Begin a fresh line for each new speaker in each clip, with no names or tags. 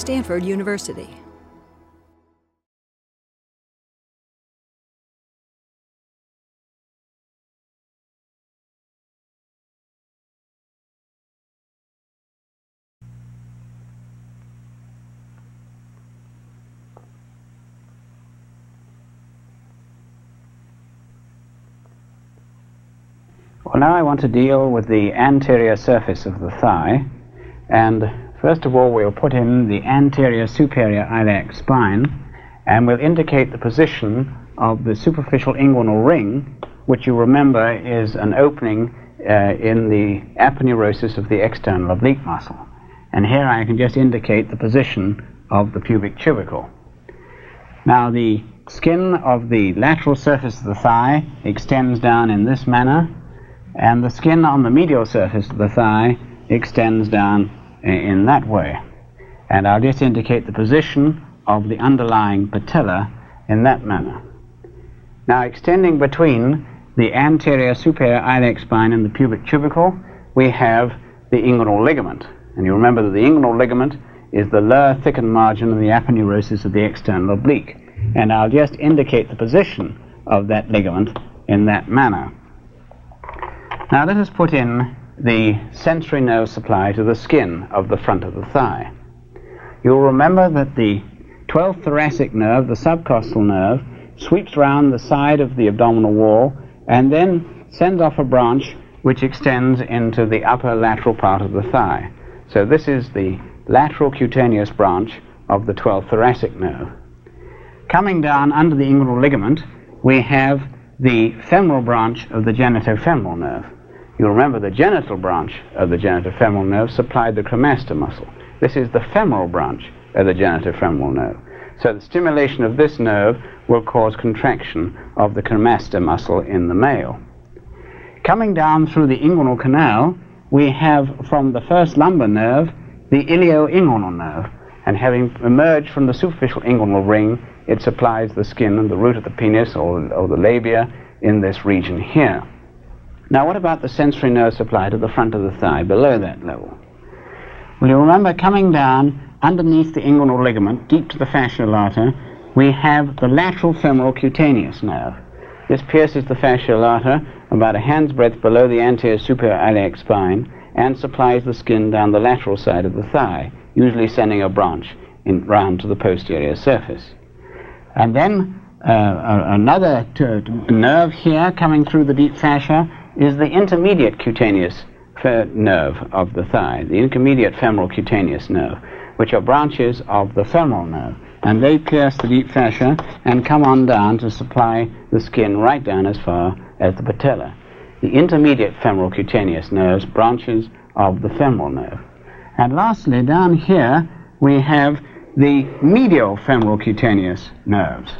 Stanford University.
Well, now I want to deal with the anterior surface of the thigh. And first of all, we'll put in the anterior superior iliac spine and we'll indicate the position of the superficial inguinal ring, which you remember is an opening uh, in the aponeurosis of the external oblique muscle. And here I can just indicate the position of the pubic tubercle. Now, the skin of the lateral surface of the thigh extends down in this manner and the skin on the medial surface of the thigh extends down in that way. And I'll just indicate the position of the underlying patella in that manner. Now, extending between the anterior superior iliac spine and the pubic tubercle, we have the inguinal ligament. And you remember that the inguinal ligament is the lower thickened margin of the aponeurosis of the external oblique. And I'll just indicate the position of that ligament in that manner. Now let us put in the sensory nerve supply to the skin of the front of the thigh. You'll remember that the 12th thoracic nerve, the subcostal nerve, sweeps round the side of the abdominal wall and then sends off a branch which extends into the upper lateral part of the thigh. So this is the lateral cutaneous branch of the 12th thoracic nerve. Coming down under the inguinal ligament, we have the femoral branch of the genitofemoral nerve. You remember the genital branch of the genitofemoral nerve supplied the cremaster muscle. This is the femoral branch of the genitofemoral nerve. So the stimulation of this nerve will cause contraction of the cremaster muscle in the male. Coming down through the inguinal canal, we have from the first lumbar nerve the ilioinguinal nerve, and having emerged from the superficial inguinal ring, it supplies the skin and the root of the penis or, or the labia in this region here. Now, what about the sensory nerve supply to the front of the thigh, below that level? Well, you remember coming down underneath the inguinal ligament, deep to the fascia lata, we have the lateral femoral cutaneous nerve. This pierces the fascia lata about a hand's breadth below the anterior superior iliac spine and supplies the skin down the lateral side of the thigh, usually sending a branch in, round to the posterior surface. And then uh, another nerve here coming through the deep fascia is the intermediate cutaneous nerve of the thigh, the intermediate femoral cutaneous nerve, which are branches of the femoral nerve. And they pierce the deep fascia and come on down to supply the skin right down as far as the patella. The intermediate femoral cutaneous nerves, branches of the femoral nerve. And lastly, down here, we have the medial femoral cutaneous nerves.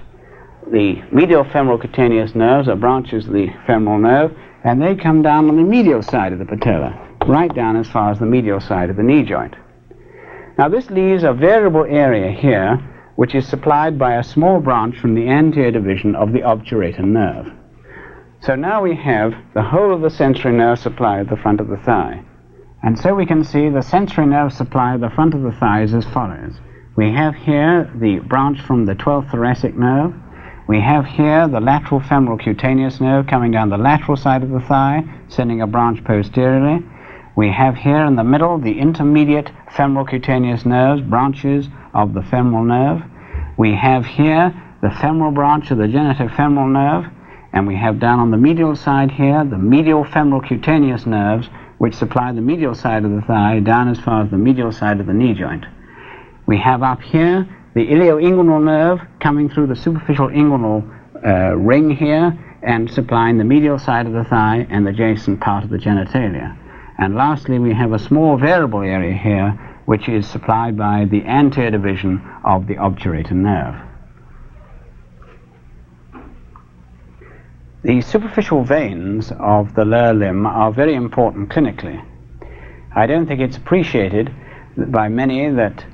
The medial femoral cutaneous nerves are branches of the femoral nerve and they come down on the medial side of the patella, right down as far as the medial side of the knee joint. Now this leaves a variable area here, which is supplied by a small branch from the anterior division of the obturator nerve. So now we have the whole of the sensory nerve supply at the front of the thigh. And so we can see the sensory nerve supply at the front of the thigh is as follows. We have here the branch from the 12th thoracic nerve, we have here the lateral femoral cutaneous nerve coming down the lateral side of the thigh, sending a branch posteriorly. We have here in the middle the intermediate femoral cutaneous nerves, branches of the femoral nerve. We have here the femoral branch of the genitofemoral nerve, and we have down on the medial side here the medial femoral cutaneous nerves, which supply the medial side of the thigh down as far as the medial side of the knee joint. We have up here the ilioinguinal nerve coming through the superficial inguinal uh, ring here and supplying the medial side of the thigh and the adjacent part of the genitalia. And lastly, we have a small variable area here which is supplied by the anterior division of the obturator nerve. The superficial veins of the lower limb are very important clinically. I don't think it's appreciated by many that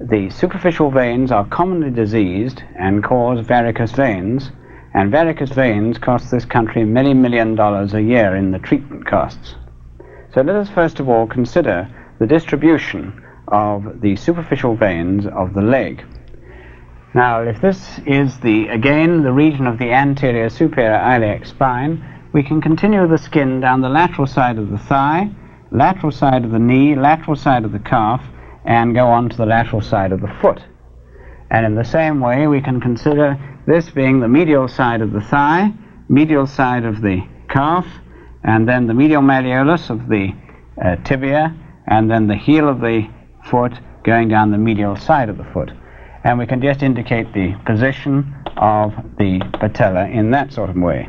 the superficial veins are commonly diseased and cause varicose veins, and varicose veins cost this country many million dollars a year in the treatment costs. So let us first of all consider the distribution of the superficial veins of the leg. Now, if this is the, again, the region of the anterior superior iliac spine, we can continue the skin down the lateral side of the thigh, lateral side of the knee, lateral side of the calf, and go on to the lateral side of the foot. And in the same way, we can consider this being the medial side of the thigh, medial side of the calf, and then the medial malleolus of the uh, tibia, and then the heel of the foot going down the medial side of the foot. And we can just indicate the position of the patella in that sort of way.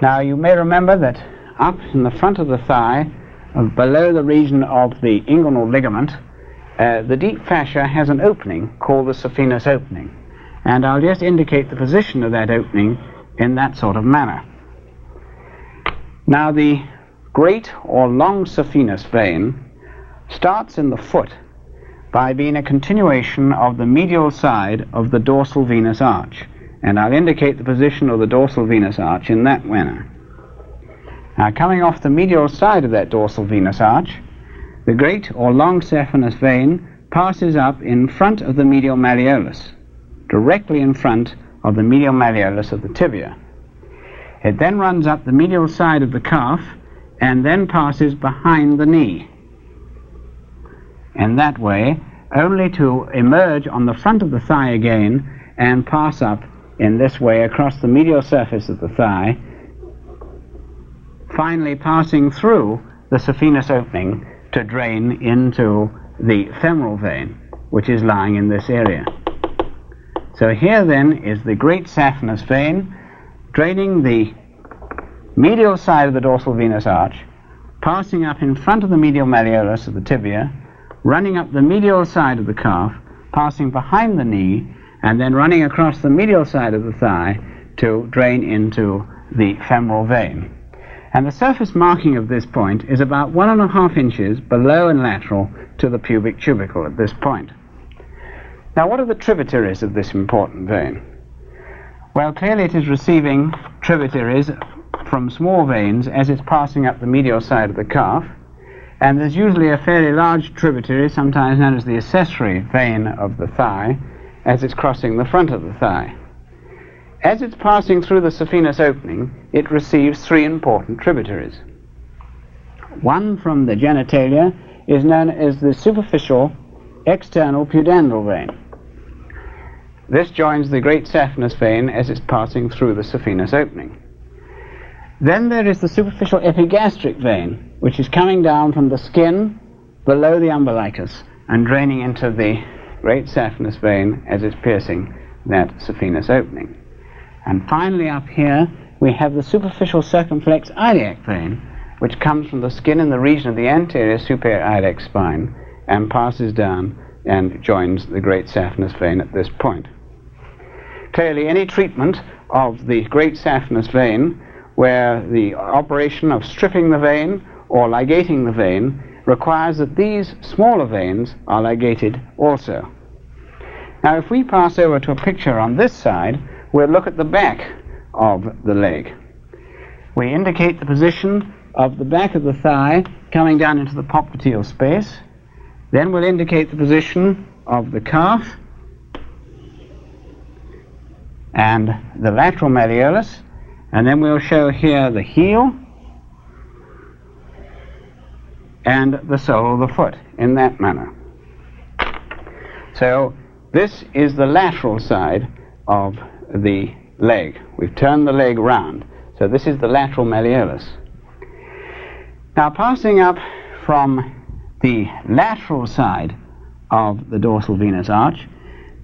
Now you may remember that up in the front of the thigh, below the region of the inguinal ligament, uh, the deep fascia has an opening called the saphenous opening. And I'll just indicate the position of that opening in that sort of manner. Now the great or long saphenous vein starts in the foot by being a continuation of the medial side of the dorsal venous arch and I'll indicate the position of the dorsal venous arch in that manner. Now coming off the medial side of that dorsal venous arch, the great or long saphenous vein passes up in front of the medial malleolus, directly in front of the medial malleolus of the tibia. It then runs up the medial side of the calf and then passes behind the knee. And that way, only to emerge on the front of the thigh again and pass up in this way across the medial surface of the thigh, finally passing through the saphenous opening to drain into the femoral vein, which is lying in this area. So here then is the great saphenous vein draining the medial side of the dorsal venous arch, passing up in front of the medial malleolus of the tibia, running up the medial side of the calf, passing behind the knee, and then running across the medial side of the thigh to drain into the femoral vein. And the surface marking of this point is about one and a half inches below and lateral to the pubic tubercle at this point. Now, what are the tributaries of this important vein? Well, clearly it is receiving tributaries from small veins as it's passing up the medial side of the calf, and there's usually a fairly large tributary, sometimes known as the accessory vein of the thigh, as it's crossing the front of the thigh. As it's passing through the saphenous opening, it receives three important tributaries. One from the genitalia is known as the superficial external pudendal vein. This joins the great saphenous vein as it's passing through the saphenous opening. Then there is the superficial epigastric vein, which is coming down from the skin below the umbilicus and draining into the great saphenous vein as it's piercing that saphenous opening. And finally up here we have the superficial circumflex iliac vein which comes from the skin in the region of the anterior superior iliac spine and passes down and joins the great saphenous vein at this point. Clearly any treatment of the great saphenous vein where the operation of stripping the vein or ligating the vein requires that these smaller veins are ligated also. Now if we pass over to a picture on this side, we'll look at the back of the leg. We indicate the position of the back of the thigh coming down into the popliteal space. Then we'll indicate the position of the calf and the lateral malleolus. And then we'll show here the heel and the sole of the foot in that manner. So this is the lateral side of the leg. We've turned the leg round. So this is the lateral malleolus. Now passing up from the lateral side of the dorsal venous arch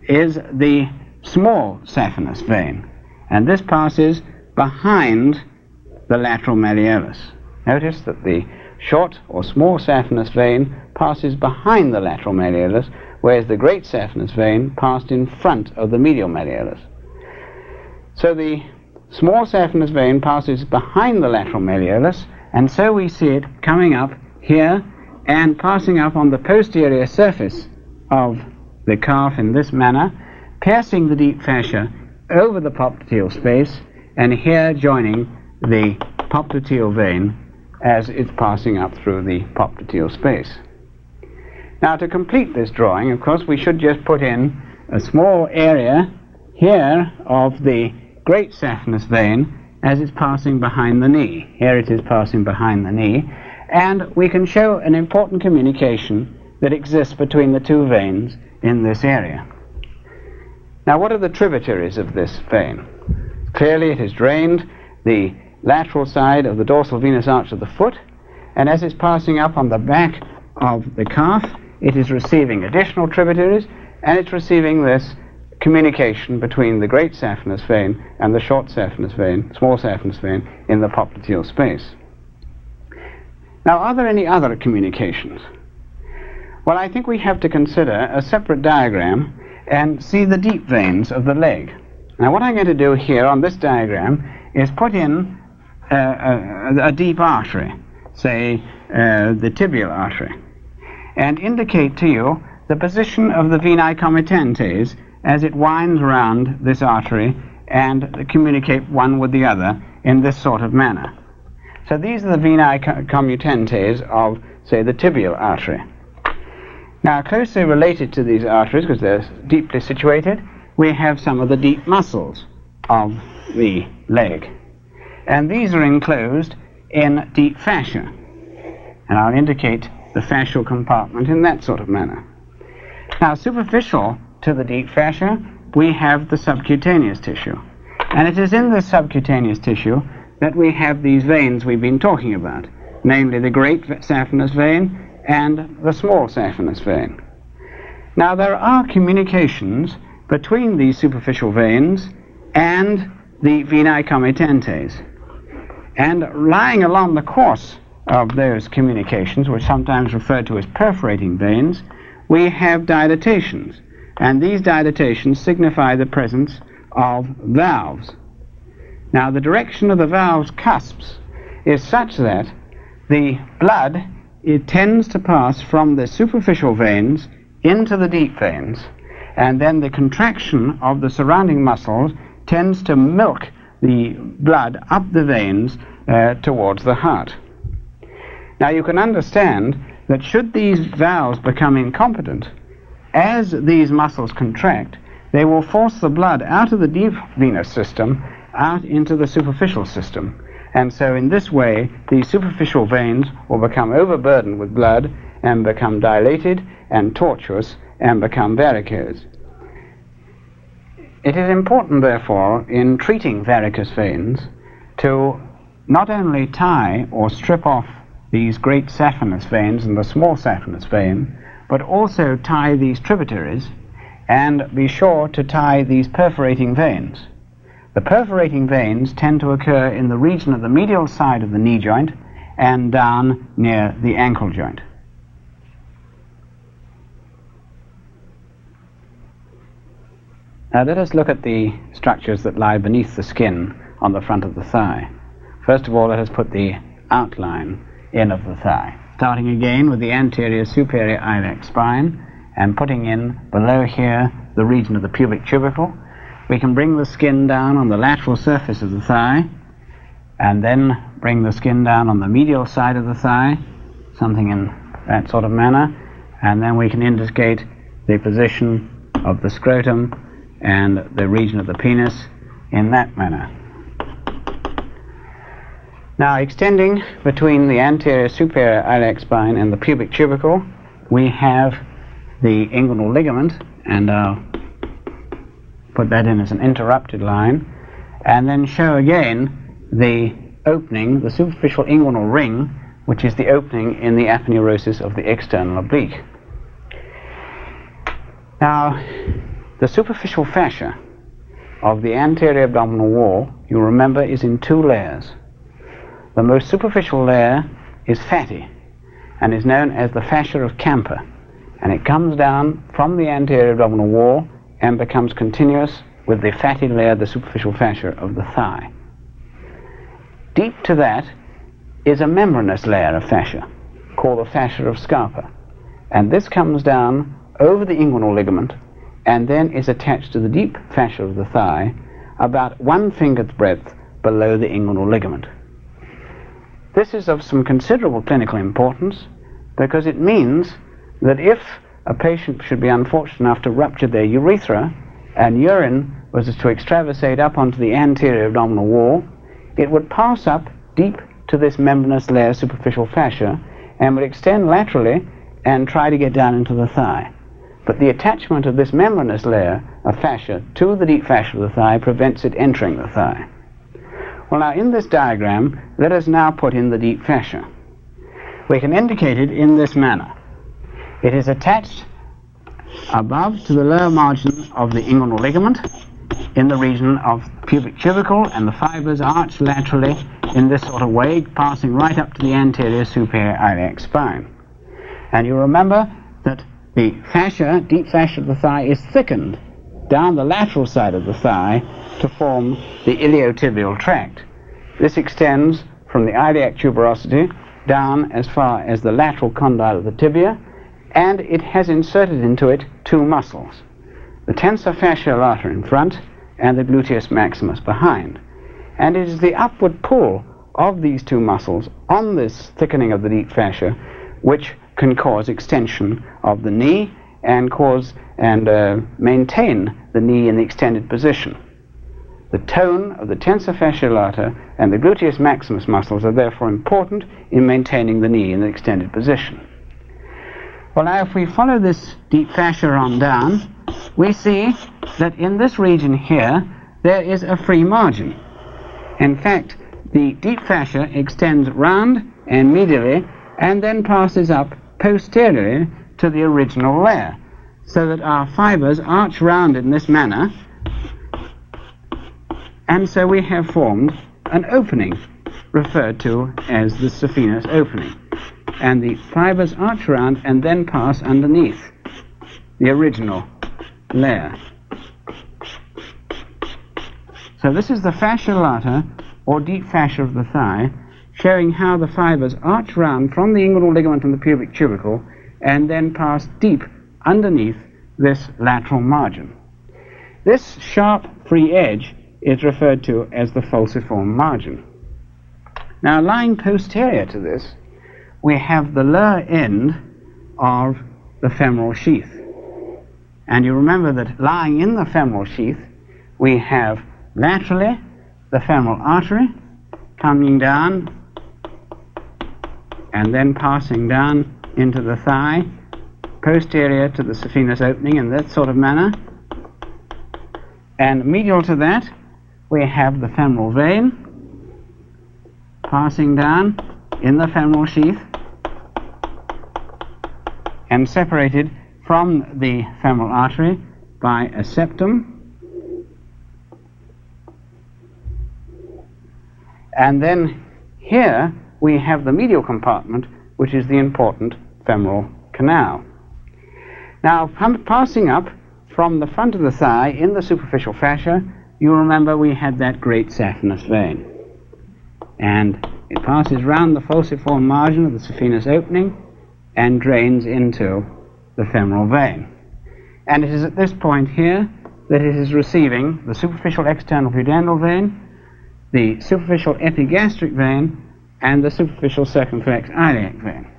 is the small saphenous vein. And this passes behind the lateral malleolus. Notice that the short or small saphenous vein passes behind the lateral malleolus, whereas the great saphenous vein passed in front of the medial malleolus. So the small saphenous vein passes behind the lateral malleolus, and so we see it coming up here and passing up on the posterior surface of the calf in this manner, piercing the deep fascia over the popliteal space, and here joining the popliteal vein as it's passing up through the popliteal space. Now to complete this drawing, of course, we should just put in a small area here of the great saphenous vein as it's passing behind the knee. Here it is passing behind the knee. And we can show an important communication that exists between the two veins in this area. Now, what are the tributaries of this vein? Clearly, it has drained the lateral side of the dorsal venous arch of the foot, and as it's passing up on the back of the calf, it is receiving additional tributaries, and it's receiving this communication between the great saphenous vein and the short saphenous vein, small saphenous vein, in the popliteal space. Now, are there any other communications? Well, I think we have to consider a separate diagram and see the deep veins of the leg. Now, what I'm going to do here on this diagram is put in uh, a, a, deep artery, say uh, the tibial artery, and indicate to you the position of the venae comitantes as it winds round this artery and communicate one with the other in this sort of manner. So these are the venae comitantes of, say, the tibial artery. Now, closely related to these arteries, because they're deeply situated, we have some of the deep muscles of the leg. And these are enclosed in deep fascia. And I'll indicate the fascial compartment in that sort of manner. Now, superficial to the deep fascia, we have the subcutaneous tissue. And it is in this subcutaneous tissue that we have these veins we've been talking about, namely the great saphenous vein and the small saphenous vein. Now, there are communications between these superficial veins and the venae comitantes. And lying along the course of those communications, which are sometimes referred to as perforating veins, we have dilatations and these dilatations signify the presence of valves. Now, the direction of the valve's cusps is such that the blood it tends to pass from the superficial veins into the deep veins, and then the contraction of the surrounding muscles tends to milk the blood up the veins uh, towards the heart. Now, you can understand that should these valves become incompetent, as these muscles contract, they will force the blood out of the deep venous system out into the superficial system. And so, in this way, the superficial veins will become overburdened with blood and become dilated and tortuous and become varicose. It is important, therefore, in treating varicose veins to not only tie or strip off these great saphenous veins and the small saphenous vein, but also tie these tributaries and be sure to tie these perforating veins. The perforating veins tend to occur in the region of the medial side of the knee joint and down near the ankle joint. Now let us look at the structures that lie beneath the skin on the front of the thigh. First of all, let us put the outline in of the thigh starting again with the anterior superior iliac spine and putting in below here the region of the pubic tubercle. We can bring the skin down on the lateral surface of the thigh and then bring the skin down on the medial side of the thigh, something in that sort of manner, and then we can indicate the position of the scrotum and the region of the penis in that manner. Now, extending between the anterior superior iliac spine and the pubic tubercle, we have the inguinal ligament, and I'll put that in as an interrupted line, and then show again the opening, the superficial inguinal ring, which is the opening in the aponeurosis of the external oblique. Now, the superficial fascia of the anterior abdominal wall, you remember, is in two layers. The most superficial layer is fatty and is known as the fascia of Camper. And it comes down from the anterior abdominal wall and becomes continuous with the fatty layer, the superficial fascia of the thigh. Deep to that is a membranous layer of fascia called the fascia of Scarpa. And this comes down over the inguinal ligament and then is attached to the deep fascia of the thigh about one finger's breadth below the inguinal ligament. This is of some considerable clinical importance because it means that if a patient should be unfortunate enough to rupture their urethra and urine was to extravasate up onto the anterior abdominal wall, it would pass up deep to this membranous layer superficial fascia and would extend laterally and try to get down into the thigh. But the attachment of this membranous layer of fascia to the deep fascia of the thigh prevents it entering the thigh. Well, now in this diagram, let us now put in the deep fascia. We can indicate it in this manner. It is attached above to the lower margin of the inguinal ligament in the region of pubic tubercle and the fibers arch laterally in this sort of way, passing right up to the anterior superior iliac spine. And you remember that the fascia, deep fascia of the thigh, is thickened down the lateral side of the thigh to form the iliotibial tract. This extends from the iliac tuberosity down as far as the lateral condyle of the tibia, and it has inserted into it two muscles the tensor fasciae lata in front and the gluteus maximus behind. And it is the upward pull of these two muscles on this thickening of the deep fascia which can cause extension of the knee and cause and uh, maintain the knee in the extended position. The tone of the tensor fasciae lata and the gluteus maximus muscles are therefore important in maintaining the knee in the extended position. Well, now if we follow this deep fascia on down, we see that in this region here there is a free margin. In fact, the deep fascia extends round and medially and then passes up posteriorly to the original layer, so that our fibers arch round in this manner, and so we have formed an opening referred to as the saphenous opening. And the fibers arch round and then pass underneath the original layer. So this is the fascia lata, or deep fascia of the thigh, showing how the fibers arch round from the inguinal ligament and the pubic tubercle and then pass deep underneath this lateral margin. This sharp free edge is referred to as the falciform margin. Now lying posterior to this, we have the lower end of the femoral sheath. And you remember that lying in the femoral sheath, we have laterally the femoral artery coming down and then passing down into the thigh, posterior to the saphenous opening in that sort of manner. And medial to that, we have the femoral vein passing down in the femoral sheath and separated from the femoral artery by a septum. And then here we have the medial compartment, which is the important femoral canal. Now, passing up from the front of the thigh in the superficial fascia, you remember we had that great saphenous vein. And it passes round the falciform margin of the saphenous opening and drains into the femoral vein. And it is at this point here that it is receiving the superficial external pudendal vein, the superficial epigastric vein, and the superficial circumflex iliac vein.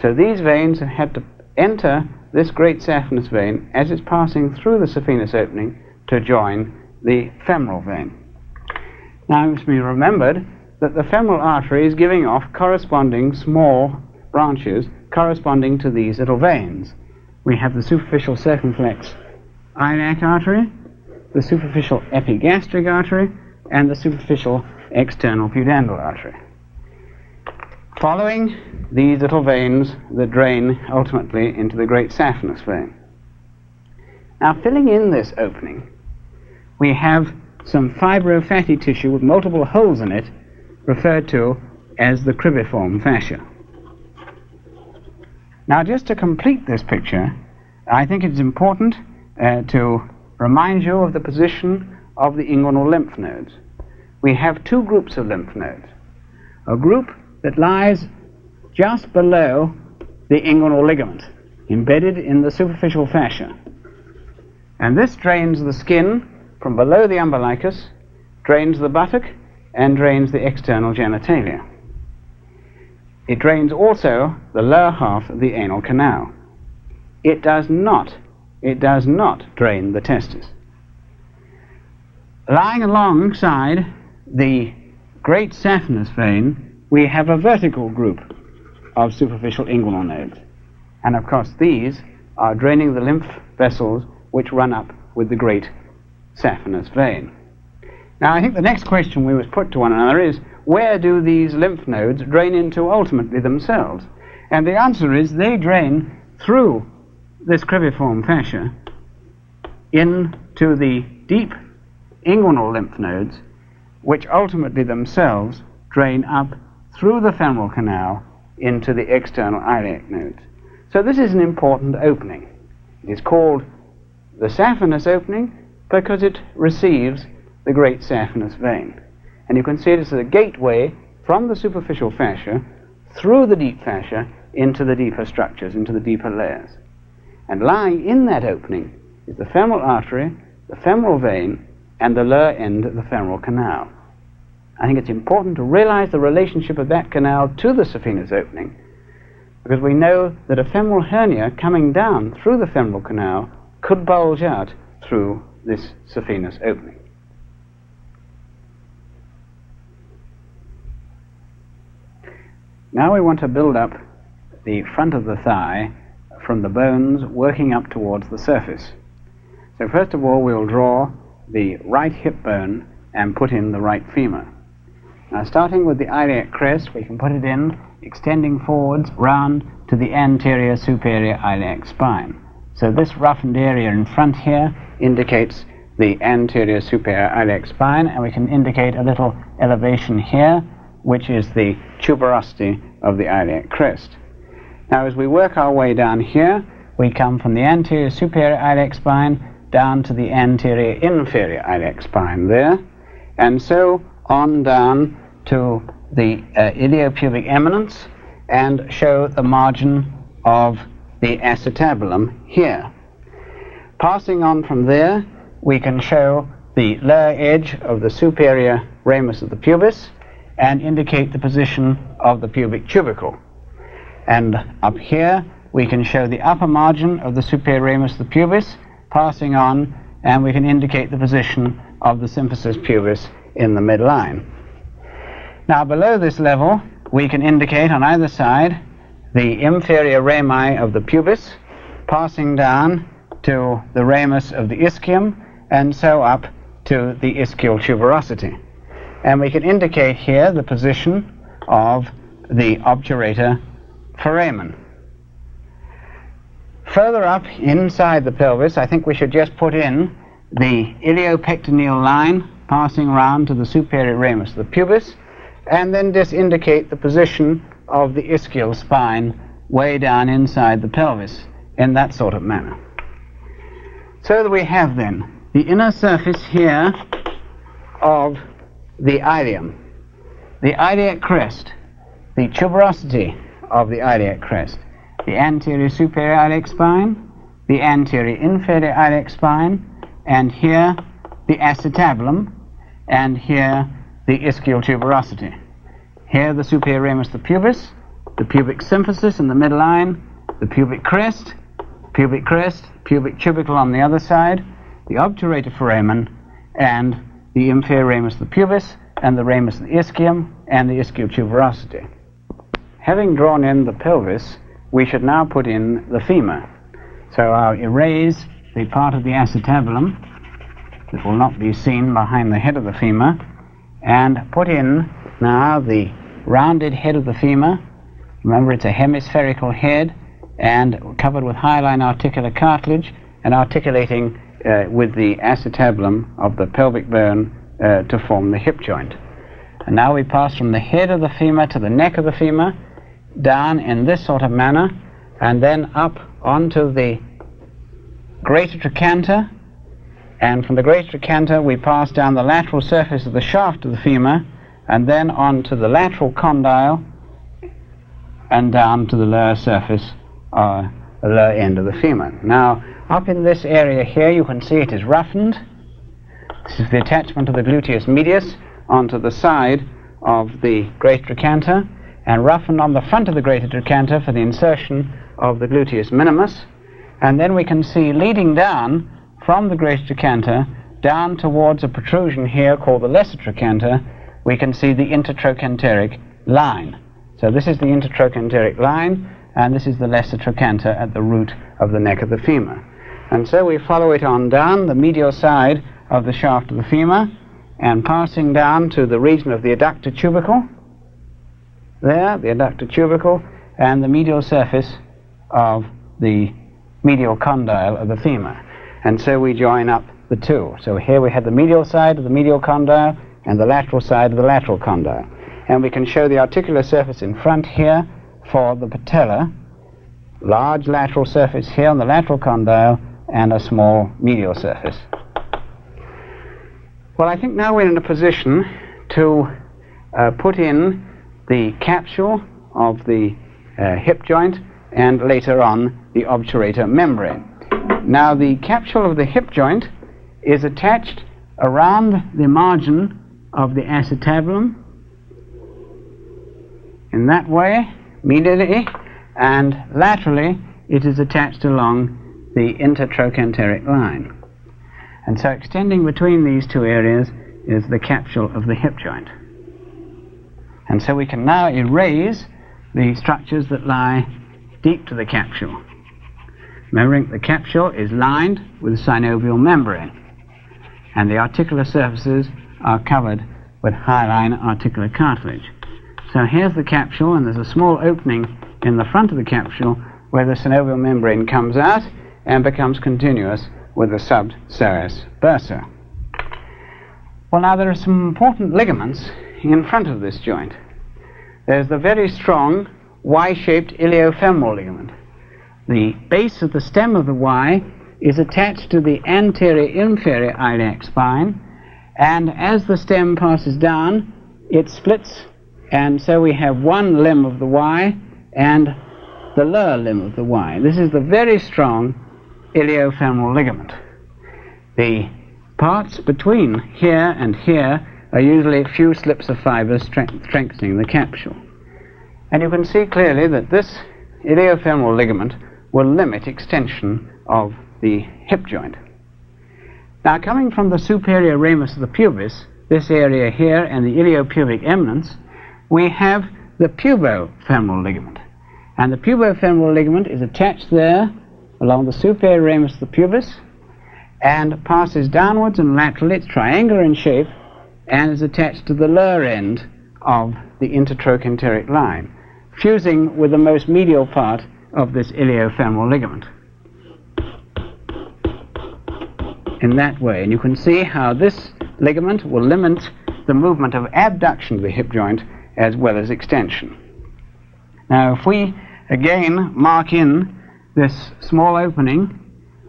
So these veins have had to enter this great saphenous vein as it's passing through the saphenous opening to join the femoral vein. Now it must be remembered that the femoral artery is giving off corresponding small branches corresponding to these little veins. We have the superficial circumflex iliac artery, the superficial epigastric artery, and the superficial external pudendal artery. Following these little veins that drain ultimately into the great saphenous vein. Now, filling in this opening, we have some fibrofatty tissue with multiple holes in it, referred to as the cribriform fascia. Now, just to complete this picture, I think it's important uh, to remind you of the position of the inguinal lymph nodes we have two groups of lymph nodes. A group that lies just below the inguinal ligament, embedded in the superficial fascia. And this drains the skin from below the umbilicus, drains the buttock, and drains the external genitalia. it drains also the lower half of the anal canal. It does not, it does not drain the testis. Lying alongside the great saphenous vein, we have a vertical group of superficial inguinal nodes. And of course, these are draining the lymph vessels which run up with the great saphenous vein. Now, I think the next question we must put to one another is where do these lymph nodes drain into ultimately themselves? And the answer is they drain through this cribriform fascia into the deep inguinal lymph nodes, which ultimately themselves drain up through the femoral canal into the external iliac nodes. So this is an important opening. It is called the saphenous opening because it receives the great saphenous vein. And you can see it as a gateway from the superficial fascia through the deep fascia into the deeper structures, into the deeper layers. And lying in that opening is the femoral artery, the femoral vein, and the lower end of the femoral canal. I think it's important to realize the relationship of that canal to the saphenous opening because we know that a femoral hernia coming down through the femoral canal could bulge out through this saphenous opening. Now we want to build up the front of the thigh from the bones working up towards the surface. So first of all we'll draw the right hip bone and put in the right femur. Now starting with the iliac crest we can put it in extending forwards round to the anterior superior iliac spine. So this roughened area in front here indicates the anterior superior iliac spine and we can indicate a little elevation here which is the tuberosity of the iliac crest. Now as we work our way down here we come from the anterior superior iliac spine down to the anterior inferior iliac spine there and so on down to the uh, iliopubic eminence and show the margin of the acetabulum here. Passing on from there, we can show the lower edge of the superior ramus of the pubis and indicate the position of the pubic tubercle. And up here, we can show the upper margin of the superior ramus of the pubis, passing on, and we can indicate the position of the symphysis pubis in the midline. Now below this level, we can indicate on either side the inferior rami of the pubis, passing down to the ramus of the ischium, and so up to the ischial tuberosity. And we can indicate here the position of the obturator foramen. Further up inside the pelvis, I think we should just put in the iliopectineal line passing round to the superior ramus of the pubis, and then just indicate the position of the ischial spine way down inside the pelvis in that sort of manner. So that we have then the inner surface here of the ilium, the iliac crest, the tuberosity of the iliac crest, the anterior superior iliac spine, the anterior inferior iliac spine, and here the acetabulum, and here the ischial tuberosity. Here the superior ramus of the pubis, the pubic symphysis in the midline, the pubic crest, pubic crest, pubic tubercle on the other side, the obturator foramen, and the inferior ramus of the pubis, and the ramus of the ischium, and the ischial tuberosity. Having drawn in the pelvis, we should now put in the femur. So I'll erase the part of the acetabulum that will not be seen behind the head of the femur, and put in now the rounded head of the femur. Remember, it's a hemispherical head and covered with hyaline articular cartilage and articulating uh, with the acetabulum of the pelvic bone uh, to form the hip joint. And now we pass from the head of the femur to the neck of the femur, down in this sort of manner, and then up onto the greater trochanter, and from the greater trochanter we pass down the lateral surface of the shaft of the femur, and then on to the lateral condyle, and down to the lower surface, uh, the lower end of the femur. Now, up in this area here, you can see it is roughened. This is the attachment of the gluteus medius onto the side of the great trochanter, and roughened on the front of the greater trochanter for the insertion of the gluteus minimus. And then we can see leading down from the greater trochanter down towards a protrusion here called the lesser trochanter, we can see the intertrochanteric line. So this is the intertrochanteric line, and this is the lesser trochanter at the root of the neck of the femur. And so we follow it on down the medial side of the shaft of the femur, and passing down to the region of the adductor tubercle, there, the adductor tubercle, and the medial surface of the medial condyle of the femur. And so we join up the two. So here we have the medial side of the medial condyle and the lateral side of the lateral condyle. And we can show the articular surface in front here for the patella, large lateral surface here on the lateral condyle, and a small medial surface. Well, I think now we're in a position to uh, put in the capsule of the uh, hip joint and later on the obturator membrane. Now, the capsule of the hip joint is attached around the margin of the acetabulum in that way, medially, and laterally it is attached along the intertrochanteric line. And so extending between these two areas is the capsule of the hip joint. And so we can now erase the structures that lie deep to the capsule. Remembering the capsule is lined with synovial membrane, and the articular surfaces are covered with hyaline articular cartilage. So here's the capsule, and there's a small opening in the front of the capsule where the synovial membrane comes out and becomes continuous with the subpsoas bursa. Well, now there are some important ligaments in front of this joint. There's the very strong Y-shaped iliofemoral ligament. The base of the stem of the Y is attached to the anterior inferior iliac spine, and as the stem passes down, it splits, and so we have one limb of the Y and the lower limb of the Y. This is the very strong iliofemoral ligament. The parts between here and here are usually a few slips of fibers strengthening the capsule. And you can see clearly that this iliofemoral ligament will limit extension of the hip joint. Now, coming from the superior ramus of the pubis, this area here and the iliopubic eminence, we have the pubofemoral ligament. And the pubofemoral ligament is attached there along the superior ramus of the pubis and passes downwards and laterally. It's triangular in shape and is attached to the lower end of the intertrochanteric line, fusing with the most medial part of this iliofemoral ligament. In that way, and you can see how this ligament will limit the movement of abduction of the hip joint as well as extension. Now, if we again mark in this small opening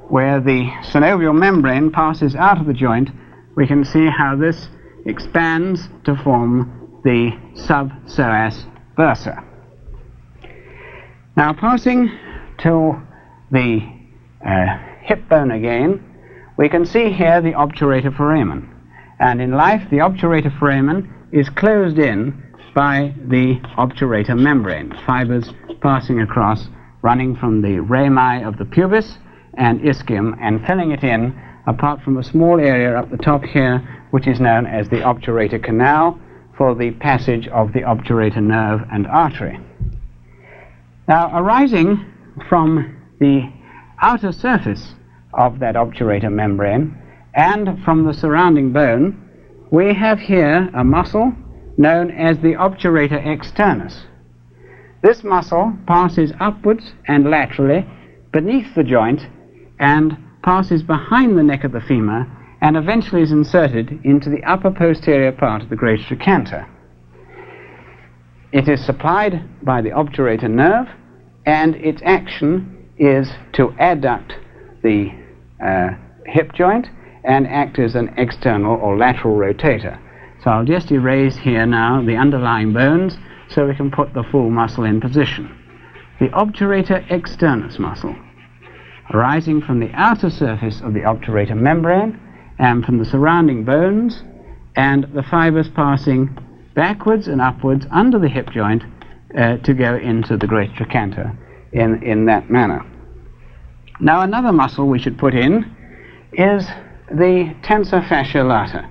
where the synovial membrane passes out of the joint, we can see how this expands to form the subpsoas bursa. Now, passing to the uh, hip bone again, we can see here the obturator foramen. And in life, the obturator foramen is closed in by the obturator membrane, fibers passing across running from the rami of the pubis and ischium and filling it in apart from a small area up the top here which is known as the obturator canal for the passage of the obturator nerve and artery. Now arising from the outer surface of that obturator membrane and from the surrounding bone we have here a muscle known as the obturator externus. This muscle passes upwards and laterally beneath the joint and passes behind the neck of the femur and eventually is inserted into the upper posterior part of the great trochanter. It is supplied by the obturator nerve and its action is to adduct the uh, hip joint and act as an external or lateral rotator. So I'll just erase here now the underlying bones so we can put the full muscle in position. The obturator externus muscle, arising from the outer surface of the obturator membrane and from the surrounding bones, and the fibers passing backwards and upwards under the hip joint uh, to go into the great trochanter in, in that manner. Now another muscle we should put in is the tensor fascia lata.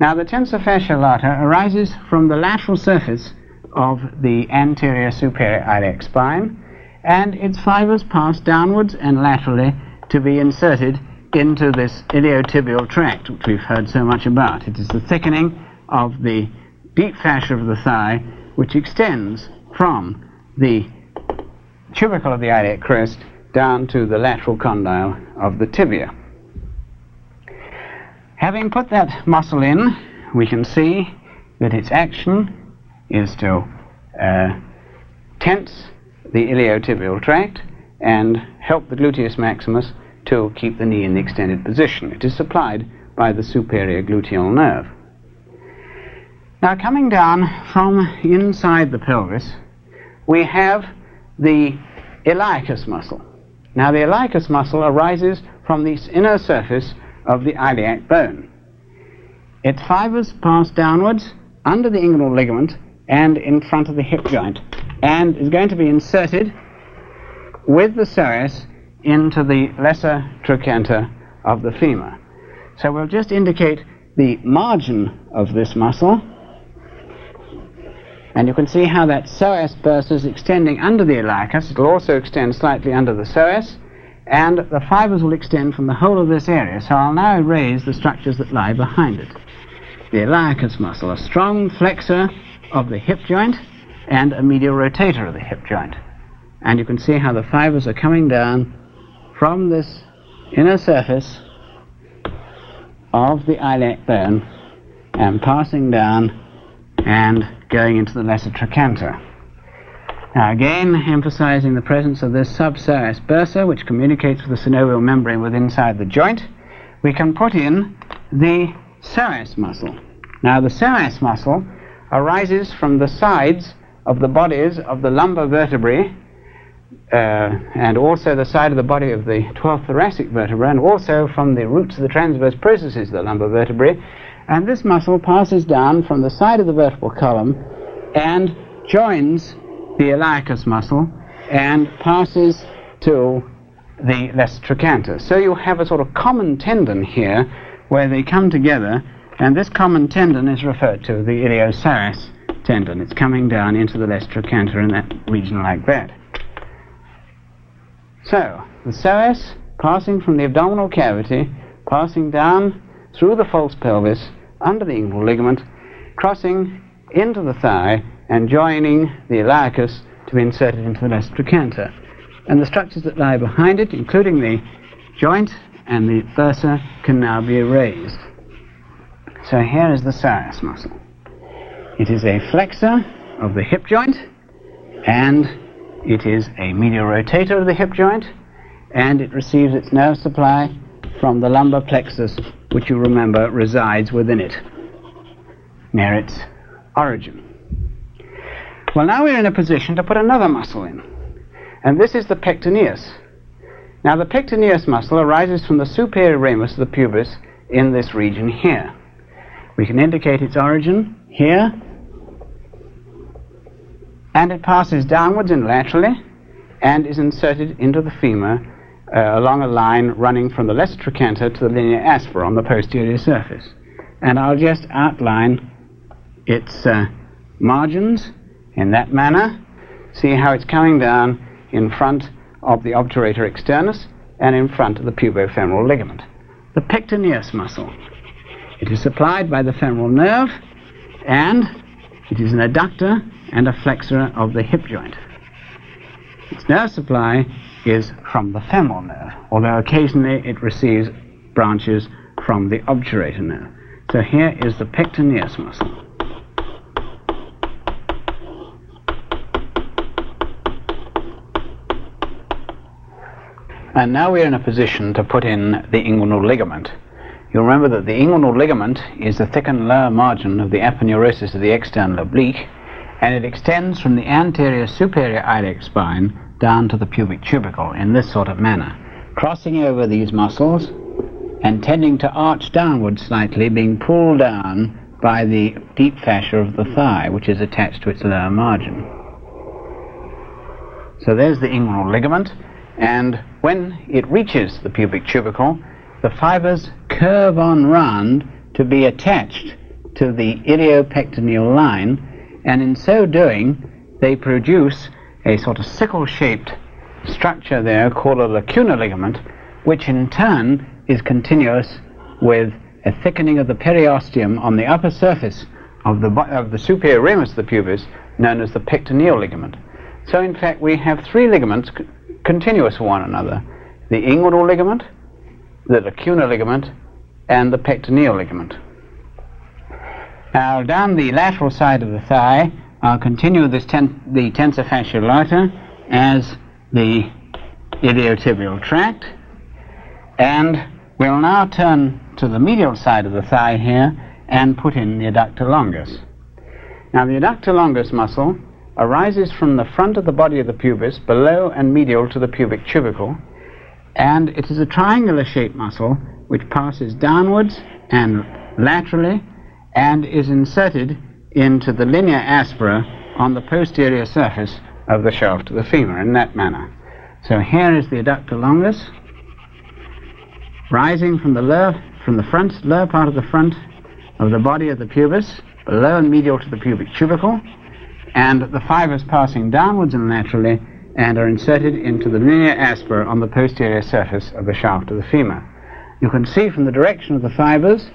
Now the tensor fascia lata arises from the lateral surface of the anterior superior iliac spine and its fibers pass downwards and laterally to be inserted into this iliotibial tract which we've heard so much about. It is the thickening of the deep fascia of the thigh which extends from the tubercle of the iliac crest down to the lateral condyle of the tibia. Having put that muscle in, we can see that its action is to uh, tense the iliotibial tract and help the gluteus maximus to keep the knee in the extended position. It is supplied by the superior gluteal nerve. Now, coming down from inside the pelvis, we have the iliacus muscle. Now, the iliacus muscle arises from the inner surface of the iliac bone. Its fibers pass downwards under the inguinal ligament and in front of the hip joint and is going to be inserted with the psoas into the lesser trochanter of the femur. So we'll just indicate the margin of this muscle and you can see how that psoas bursa is extending under the iliacus. It will also extend slightly under the psoas and the fibers will extend from the whole of this area. So I'll now erase the structures that lie behind it. The iliacus muscle, a strong flexor of the hip joint and a medial rotator of the hip joint. And you can see how the fibers are coming down from this inner surface of the iliac bone and passing down and going into the lesser trochanter. Now again, emphasizing the presence of this subpsoas bursa, which communicates with the synovial membrane within inside the joint, we can put in the psoas muscle. Now the psoas muscle arises from the sides of the bodies of the lumbar vertebrae uh, and also the side of the body of the 12th thoracic vertebra and also from the roots of the transverse processes of the lumbar vertebrae and this muscle passes down from the side of the vertebral column and joins the iliacus muscle and passes to the less trochanter. So you have a sort of common tendon here where they come together and this common tendon is referred to the iliopsoas tendon. It's coming down into the less trochanter in that region like that. So, the psoas passing from the abdominal cavity, passing down through the false pelvis, under the inguinal ligament, crossing into the thigh and joining the iliacus to be inserted into the less trochanter. And the structures that lie behind it, including the joint and the bursa, can now be erased. So here is the psoas muscle. It is a flexor of the hip joint, and it is a medial rotator of the hip joint, and it receives its nerve supply from the lumbar plexus, which you remember resides within it, near its origin. Well, now we're in a position to put another muscle in, and this is the pectineus. Now, the pectineus muscle arises from the superior ramus of the pubis in this region here. We can indicate its origin here, and it passes downwards and laterally and is inserted into the femur uh, along a line running from the lesser trochanter to the linea aspera on the posterior surface. And I'll just outline its uh, margins in that manner. See how it's coming down in front of the obturator externus and in front of the pubofemoral ligament. The pectineus muscle it is supplied by the femoral nerve and it is an adductor and a flexor of the hip joint. Its nerve supply is from the femoral nerve, although occasionally it receives branches from the obturator nerve. So here is the pectineus muscle. And now we're in a position to put in the inguinal ligament. You'll remember that the inguinal ligament is the thickened lower margin of the aponeurosis of the external oblique, and it extends from the anterior superior iliac spine down to the pubic tubercle in this sort of manner, crossing over these muscles and tending to arch downward slightly, being pulled down by the deep fascia of the thigh, which is attached to its lower margin. So there's the inguinal ligament, and when it reaches the pubic tubercle, the fibers curve on round to be attached to the iliopectineal line, and in so doing, they produce a sort of sickle-shaped structure there called a lacunar ligament, which in turn is continuous with a thickening of the periosteum on the upper surface of the, of the superior ramus of the pubis, known as the pectineal ligament. So in fact we have three ligaments continuous with one another. The inguinal ligament, the lacunar ligament, and the pectineal ligament. Now down the lateral side of the thigh, I'll continue this ten- the tensor fasciae lata as the iliotibial tract, and we'll now turn to the medial side of the thigh here and put in the adductor longus. Now the adductor longus muscle arises from the front of the body of the pubis, below and medial to the pubic tubercle, and it is a triangular shaped muscle which passes downwards and laterally and is inserted into the linea aspera on the posterior surface of the shaft of the femur in that manner. So here is the adductor longus rising from the lower, from the front, lower part of the front of the body of the pubis, below and medial to the pubic tubercle, and the fibers passing downwards and laterally and are inserted into the linea aspera on the posterior surface of the shaft of the femur. You can see from the direction of the fibers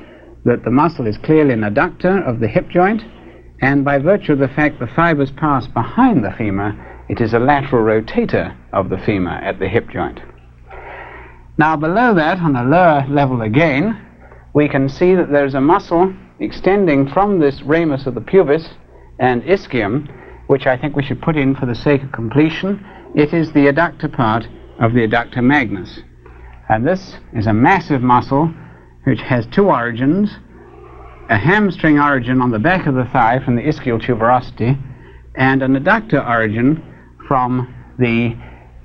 that the muscle is clearly an adductor of the hip joint, and by virtue of the fact the fibers pass behind the femur, it is a lateral rotator of the femur at the hip joint. Now below that, on a lower level again, we can see that there's a muscle extending from this ramus of the pubis and ischium, which I think we should put in for the sake of completion. It is the adductor part of the adductor magnus. And this is a massive muscle which has two origins a hamstring origin on the back of the thigh from the ischial tuberosity, and an adductor origin from the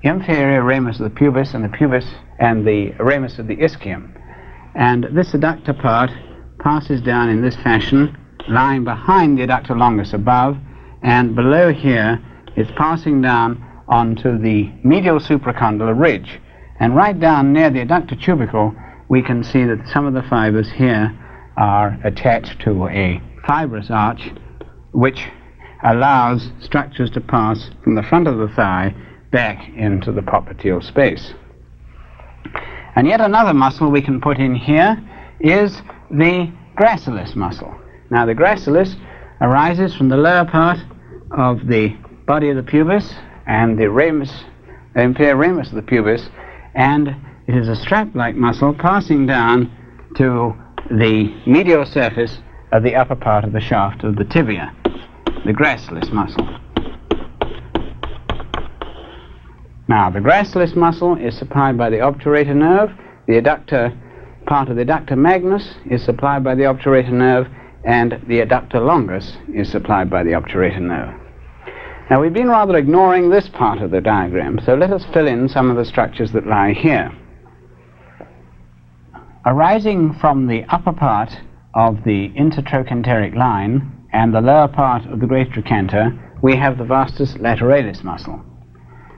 inferior ramus of the pubis and the pubis and the ramus of the ischium. And this adductor part passes down in this fashion, lying behind the adductor longus above, and below here it's passing down onto the medial supracondylar ridge. And right down near the adductor tubercle, we can see that some of the fibers here are attached to a fibrous arch, which allows structures to pass from the front of the thigh back into the popliteal space. And yet another muscle we can put in here is the gracilis muscle. Now the gracilis arises from the lower part of the body of the pubis and the ramus, the inferior ramus of the pubis, and it is a strap-like muscle passing down to the medial surface of the upper part of the shaft of the tibia, the gracilis muscle. Now, the gracilis muscle is supplied by the obturator nerve. The adductor part of the adductor magnus is supplied by the obturator nerve, and the adductor longus is supplied by the obturator nerve. Now, we've been rather ignoring this part of the diagram, so let us fill in some of the structures that lie here. Arising from the upper part of the intertrochanteric line and the lower part of the great trochanter, we have the vastus lateralis muscle.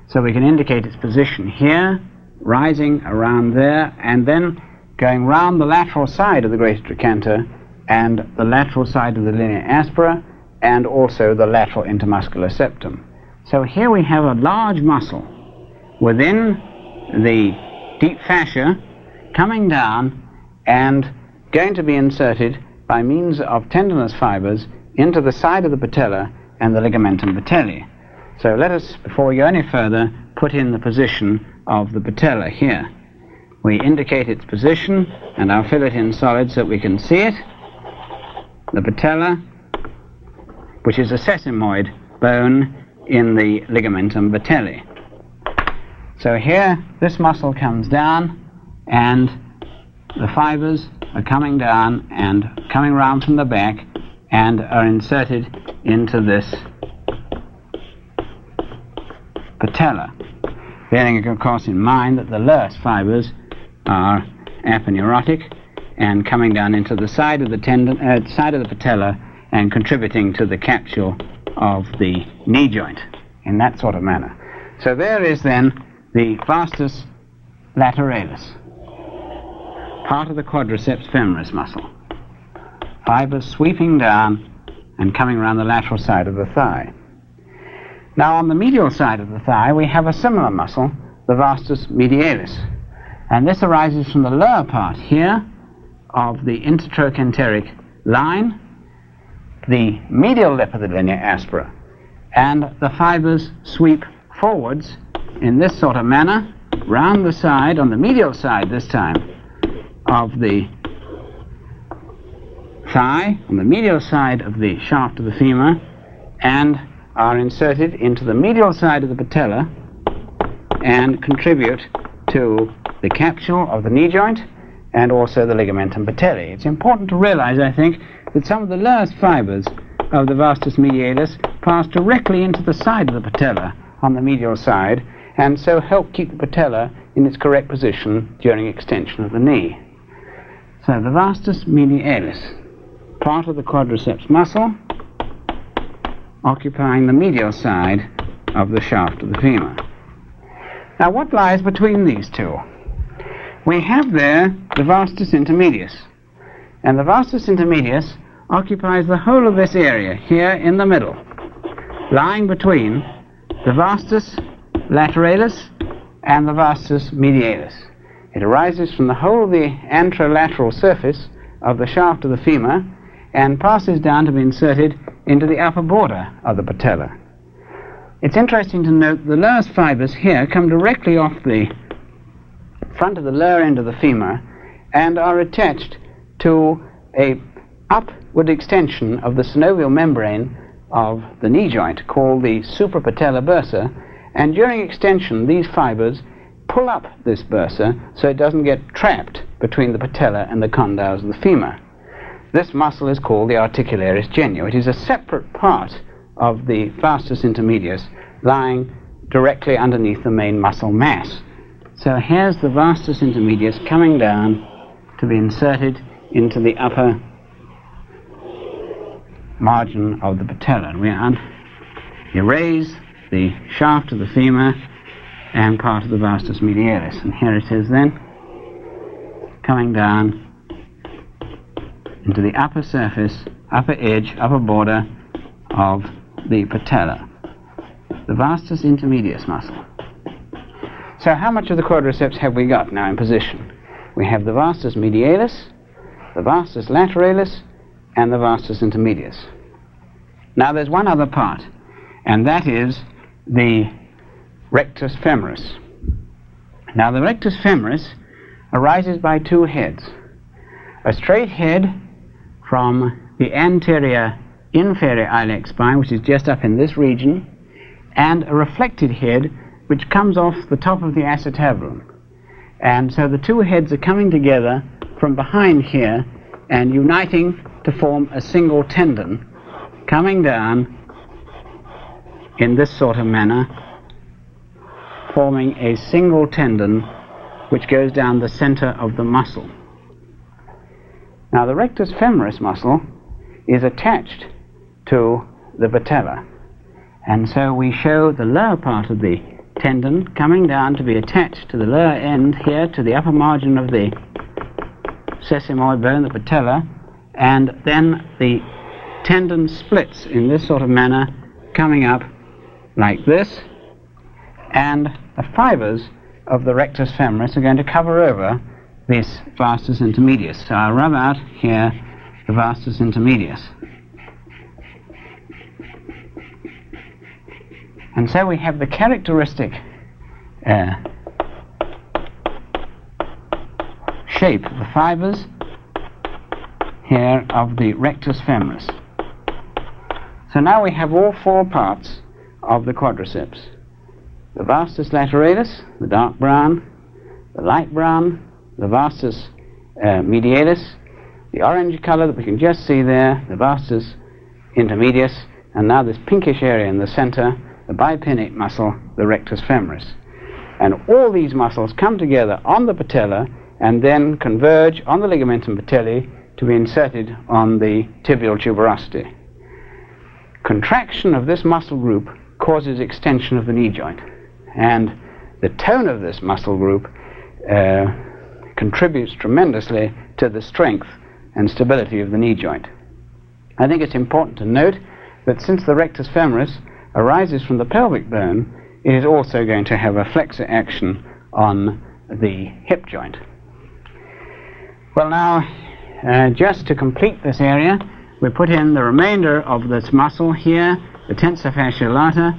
So we can indicate its position here, rising around there, and then going round the lateral side of the greater trochanter and the lateral side of the linea aspera and also the lateral intermuscular septum. So here we have a large muscle within the deep fascia coming down and going to be inserted by means of tendinous fibers into the side of the patella and the ligamentum patellae. So let us, before we go any further, put in the position of the patella here. We indicate its position, and I'll fill it in solid so that we can see it. The patella, which is a sesamoid bone in the ligamentum patellae. So here, this muscle comes down, and the fibers are coming down and coming round from the back and are inserted into this patella, bearing of course in mind that the lowest fibers are aponeurotic and coming down into the side of the tendon, uh, side of the patella and contributing to the capsule of the knee joint in that sort of manner. So there is then the vastus lateralis, part of the quadriceps femoris muscle. Fibers sweeping down and coming around the lateral side of the thigh. Now on the medial side of the thigh we have a similar muscle, the vastus medialis. And this arises from the lower part here of the intertrochanteric line, the medial lip of the linea aspera, and the fibers sweep forwards in this sort of manner round the side, on the medial side this time, of the thigh, on the medial side of the shaft of the femur, and are inserted into the medial side of the patella and contribute to the capsule of the knee joint and also the ligamentum patellae. It's important to realize, I think, that some of the lowest fibers of the vastus medialis pass directly into the side of the patella on the medial side and so help keep the patella in its correct position during extension of the knee. So the vastus medialis, part of the quadriceps muscle, occupying the medial side of the shaft of the femur. Now what lies between these two? We have there the vastus intermedius, and the vastus intermedius occupies the whole of this area here in the middle, lying between the vastus lateralis and the vastus medialis. It arises from the whole of the anterolateral surface of the shaft of the femur and passes down to be inserted into the upper border of the patella. It's interesting to note the lowest fibers here come directly off the front of the lower end of the femur and are attached to a upward extension of the synovial membrane of the knee joint called the suprapatellar bursa and during extension these fibers pull up this bursa so it doesn't get trapped between the patella and the condyles of the femur. This muscle is called the articularis genu. It is a separate part of the vastus intermedius lying directly underneath the main muscle mass. So here's the vastus intermedius coming down to be inserted into the upper margin of the patella. We erase the shaft of the femur and part of the vastus medialis. And here it is then, coming down into the upper surface, upper edge, upper border of the patella, the vastus intermedius muscle. So how much of the quadriceps have we got now in position? We have the vastus medialis, the vastus lateralis, and the vastus intermedius. Now there's one other part, and that is the rectus femoris. Now the rectus femoris arises by two heads. A straight head from the anterior inferior iliac spine, which is just up in this region, and a reflected head which comes off the top of the acetabulum. And so the two heads are coming together from behind here and uniting to form a single tendon coming down in this sort of manner, forming a single tendon which goes down the center of the muscle. Now, the rectus femoris muscle is attached to the patella, and so we show the lower part of the tendon coming down to be attached to the lower end here to the upper margin of the sesamoid bone, the patella, and then the tendon splits in this sort of manner, coming up like this, and the fibers of the rectus femoris are going to cover over this vastus intermedius. So I'll rub out here the vastus intermedius. And so we have the characteristic uh, shape of the fibers here of the rectus femoris. So now we have all four parts of the quadriceps. The vastus lateralis, the dark brown, the light brown, the vastus uh, medialis, the orange color that we can just see there, the vastus intermedius, and now this pinkish area in the center, the bipinnate muscle, the rectus femoris. And all these muscles come together on the patella and then converge on the ligamentum patellae to be inserted on the tibial tuberosity. Contraction of this muscle group causes extension of the knee joint. And the tone of this muscle group uh, contributes tremendously to the strength and stability of the knee joint. I think it's important to note that since the rectus femoris arises from the pelvic bone, it is also going to have a flexor action on the hip joint. Well, now, uh, just to complete this area, we put in the remainder of this muscle here, the tensor fasciae lata.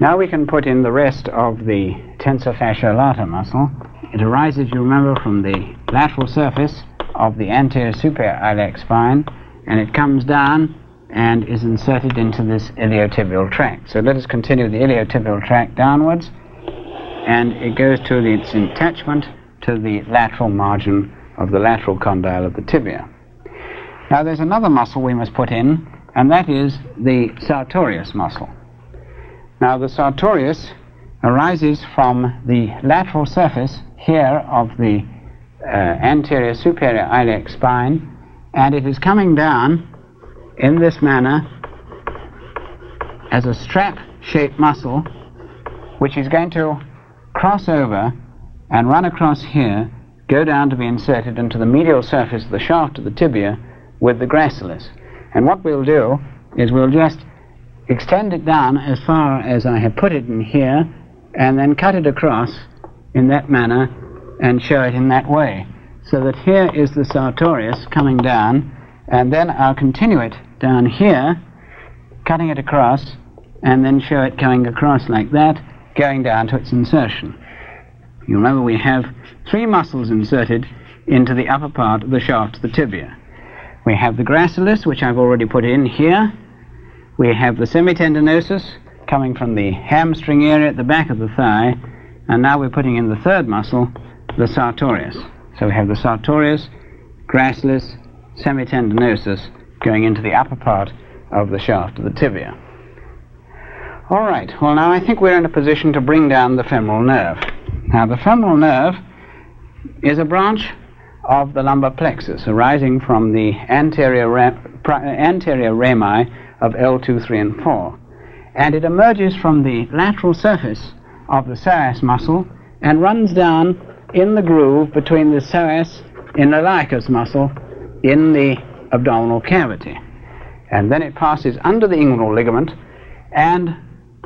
Now we can put in the rest of the tensor fasciae lata muscle. It arises, you remember, from the lateral surface of the anterior superior iliac spine, and it comes down and is inserted into this iliotibial tract. So let us continue the iliotibial tract downwards, and it goes to the, its attachment to the lateral margin of the lateral condyle of the tibia. Now there's another muscle we must put in, and that is the sartorius muscle. Now the sartorius arises from the lateral surface here of the uh, anterior superior iliac spine, and it is coming down in this manner as a strap-shaped muscle, which is going to cross over and run across here, go down to be inserted into the medial surface of the shaft of the tibia with the gracilis. And what we'll do is we'll just extend it down as far as I have put it in here, and then cut it across in that manner and show it in that way. So that here is the sartorius coming down, and then I'll continue it down here, cutting it across, and then show it coming across like that, going down to its insertion. You remember we have three muscles inserted into the upper part of the shaft of the tibia. We have the gracilis, which I've already put in here. We have the semitendinosus coming from the hamstring area at the back of the thigh, and now we're putting in the third muscle, the sartorius. So we have the sartorius, gracilis, semitendinosus going into the upper part of the shaft of the tibia. All right, well now I think we're in a position to bring down the femoral nerve. Now the femoral nerve is a branch of the lumbar plexus arising from the anterior, ra- anterior rami of L2, 3, and 4. And it emerges from the lateral surface of the psoas muscle and runs down in the groove between the psoas and the iliacus muscle in the abdominal cavity. And then it passes under the inguinal ligament and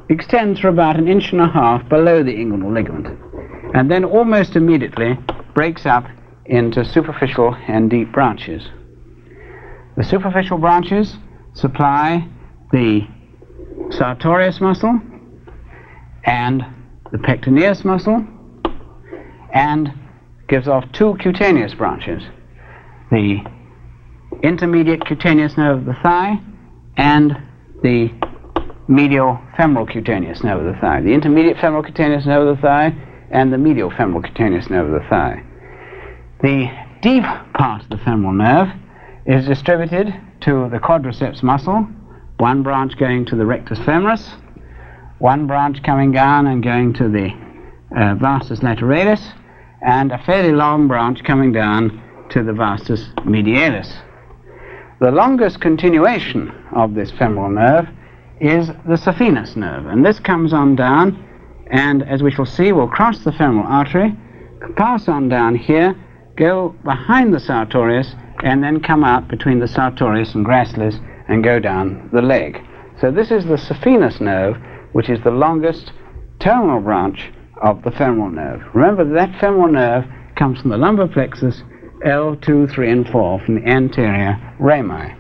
extends for about an inch and a half below the inguinal ligament. And then almost immediately breaks up into superficial and deep branches. The superficial branches supply the sartorius muscle and the pectineus muscle and gives off two cutaneous branches the intermediate cutaneous nerve of the thigh and the medial femoral cutaneous nerve of the thigh. The intermediate femoral cutaneous nerve of the thigh and the medial femoral cutaneous nerve of the thigh. The deep part of the femoral nerve is distributed to the quadriceps muscle, one branch going to the rectus femoris, one branch coming down and going to the uh, vastus lateralis, and a fairly long branch coming down to the vastus medialis. The longest continuation of this femoral nerve is the saphenous nerve, and this comes on down, and as we shall see, will cross the femoral artery, pass on down here, go behind the sartorius and then come out between the sartorius and gracilis and go down the leg. So this is the saphenous nerve, which is the longest terminal branch of the femoral nerve. Remember that femoral nerve comes from the lumbar plexus L2, 3, and 4 from the anterior rami.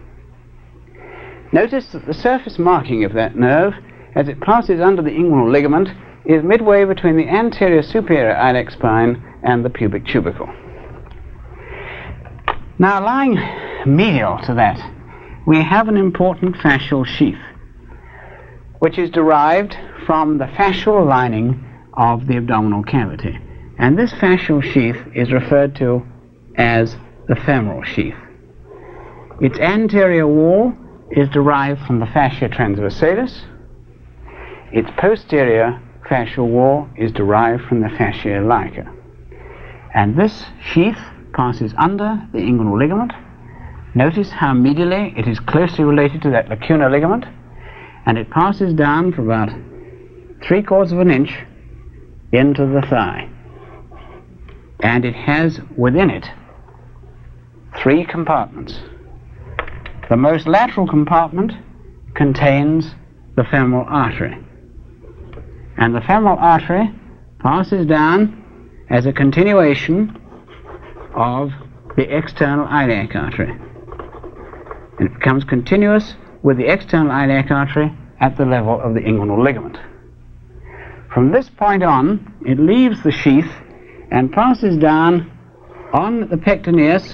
Notice that the surface marking of that nerve, as it passes under the inguinal ligament, is midway between the anterior superior iliac spine and the pubic tubercle. Now, lying medial to that, we have an important fascial sheath, which is derived from the fascial lining of the abdominal cavity. And this fascial sheath is referred to as the femoral sheath. Its anterior wall is derived from the fascia transversalis. Its posterior fascial wall is derived from the fascia iliaca. And this sheath passes under the inguinal ligament. Notice how medially it is closely related to that lacunar ligament, and it passes down for about three quarters of an inch into the thigh. And it has within it three compartments. The most lateral compartment contains the femoral artery. And the femoral artery passes down as a continuation of the external iliac artery. And it becomes continuous with the external iliac artery at the level of the inguinal ligament. From this point on, it leaves the sheath and passes down on the pectineus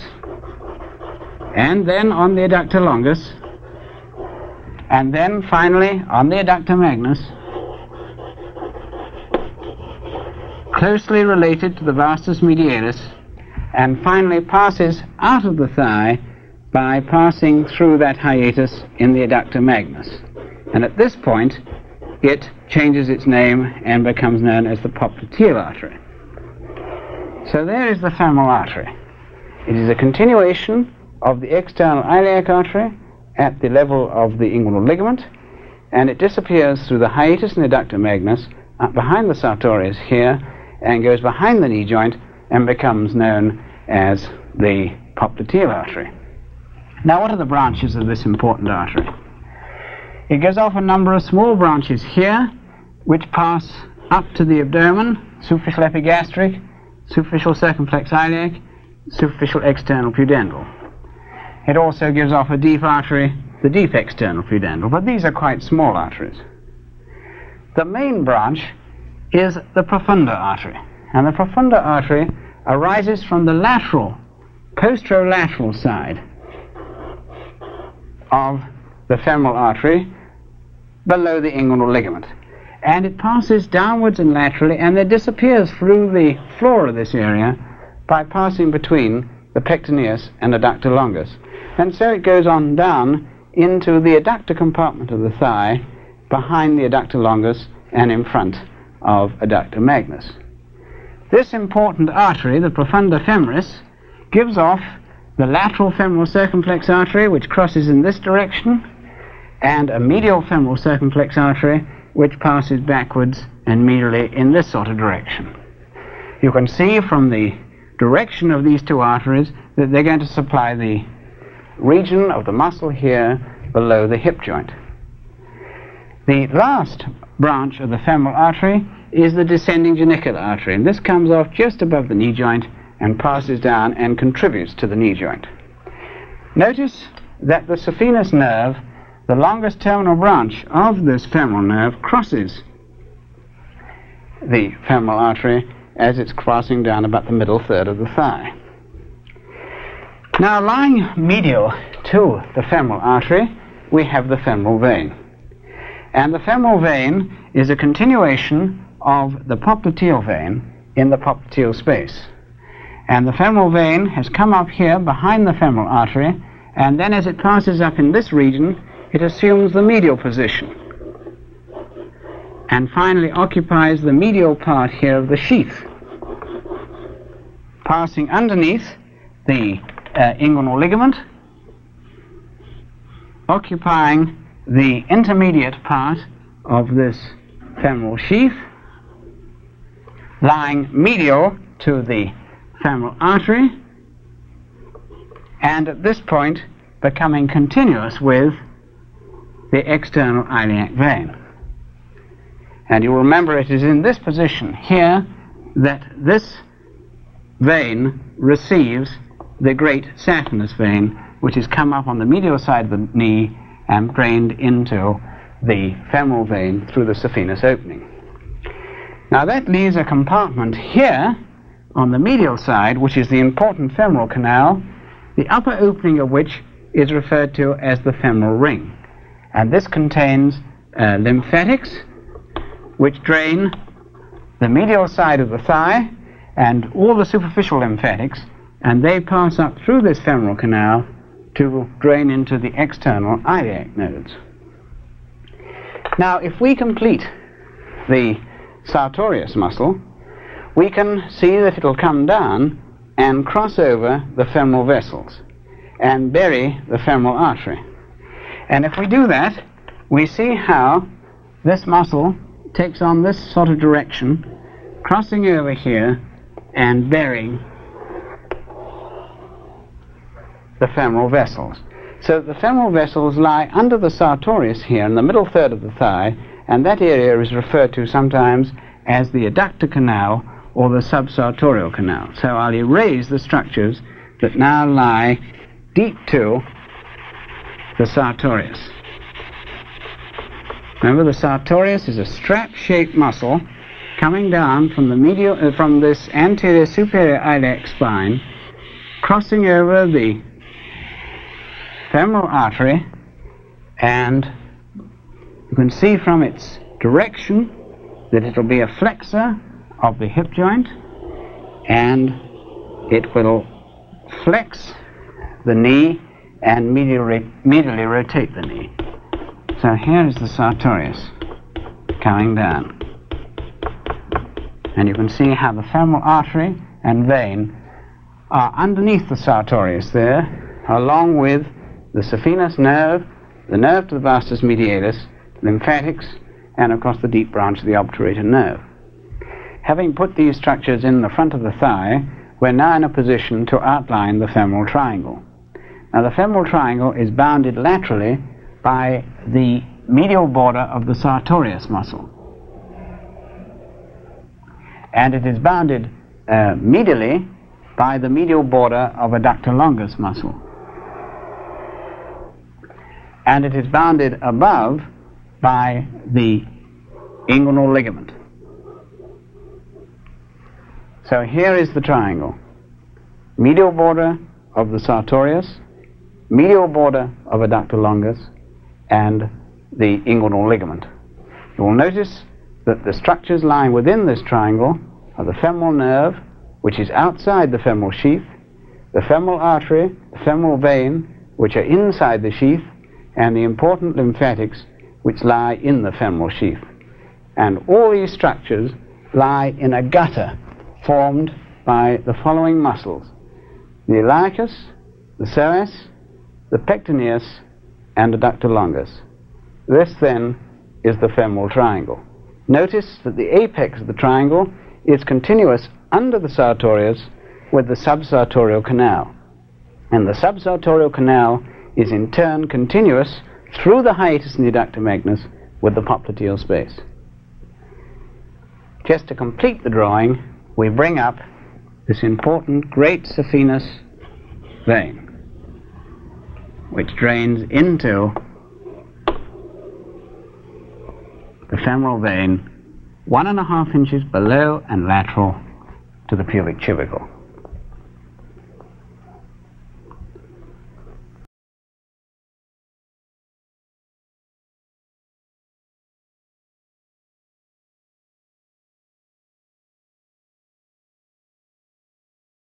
and then on the adductor longus and then finally on the adductor magnus closely related to the vastus medialis and finally passes out of the thigh by passing through that hiatus in the adductor magnus. And at this point, it changes its name and becomes known as the popliteal artery. So there is the femoral artery. It is a continuation of the external iliac artery at the level of the inguinal ligament, and it disappears through the hiatus in the adductor magnus behind the sartorius here and goes behind the knee joint and becomes known as the popliteal artery. Now, what are the branches of this important artery? It goes off a number of small branches here, which pass up to the abdomen, superficial epigastric, superficial circumflex iliac, superficial external pudendal. It also gives off a deep artery, the deep external pudendal, but these are quite small arteries. The main branch is the profunda artery, and the profunda artery arises from the lateral, posterolateral side of the femoral artery below the inguinal ligament. And it passes downwards and laterally and then disappears through the floor of this area by passing between the pectineus and adductor longus. And so it goes on down into the adductor compartment of the thigh behind the adductor longus and in front of adductor magnus. This important artery, the profunda femoris, gives off the lateral femoral circumflex artery, which crosses in this direction, and a medial femoral circumflex artery, which passes backwards and medially in this sort of direction. You can see from the direction of these two arteries that they're going to supply the region of the muscle here below the hip joint. The last branch of the femoral artery is the descending genicular artery, and this comes off just above the knee joint and passes down and contributes to the knee joint. Notice that the saphenous nerve, the longest terminal branch of this femoral nerve, crosses the femoral artery as it's crossing down about the middle third of the thigh. Now, lying medial to the femoral artery, we have the femoral vein. And the femoral vein is a continuation of the popliteal vein in the popliteal space. And the femoral vein has come up here behind the femoral artery, and then as it passes up in this region, it assumes the medial position. And finally occupies the medial part here of the sheath, passing underneath the uh, inguinal ligament, occupying the intermediate part of this femoral sheath, lying medial to the femoral artery, and at this point becoming continuous with the external iliac vein. And you remember it is in this position here that this vein receives the great saphenous vein, which has come up on the medial side of the knee and drained into the femoral vein through the saphenous opening. Now that leaves a compartment here on the medial side, which is the important femoral canal, the upper opening of which is referred to as the femoral ring. And this contains uh, lymphatics, which drain the medial side of the thigh and all the superficial lymphatics, and they pass up through this femoral canal to drain into the external iliac nodes. Now, if we complete the sartorius muscle, we can see that it'll come down and cross over the femoral vessels and bury the femoral artery. And if we do that, we see how this muscle takes on this sort of direction crossing over here and burying the femoral vessels. So the femoral vessels lie under the sartorius here in the middle third of the thigh, and that area is referred to sometimes as the adductor canal or the subsartorial canal. So I'll erase the structures that now lie deep to the sartorius. Remember, the sartorius is a strap-shaped muscle coming down from the medial, uh, from this anterior superior iliac spine, crossing over the femoral artery, and you can see from its direction that it'll be a flexor of the hip joint, and it will flex the knee and medially, medially rotate the knee. So here is the sartorius coming down. And you can see how the femoral artery and vein are underneath the sartorius there, along with the saphenous nerve, the nerve to the vastus medialis, lymphatics, and of course the deep branch of the obturator nerve. Having put these structures in the front of the thigh, we're now in a position to outline the femoral triangle. Now the femoral triangle is bounded laterally by the medial border of the sartorius muscle. And it is bounded uh, medially by the medial border of adductor longus muscle. And it is bounded above by the inguinal ligament. So here is the triangle. Medial border of the sartorius, medial border of adductor longus, and the inguinal ligament. You will notice that the structures lying within this triangle are the femoral nerve, which is outside the femoral sheath, the femoral artery, the femoral vein, which are inside the sheath, and the important lymphatics, which lie in the femoral sheath. And all these structures lie in a gutter formed by the following muscles the iliacus, the psoas, the pectineus, and the adductor longus. This then is the femoral triangle. Notice that the apex of the triangle is continuous under the sartorius with the subsartorial canal. And the subsartorial canal is in turn continuous through the hiatus in the adductor magnus with the popliteal space. Just to complete the drawing, we bring up this important great saphenous vein which drains into the femoral vein one and a half inches below and lateral to the pubic tubercle.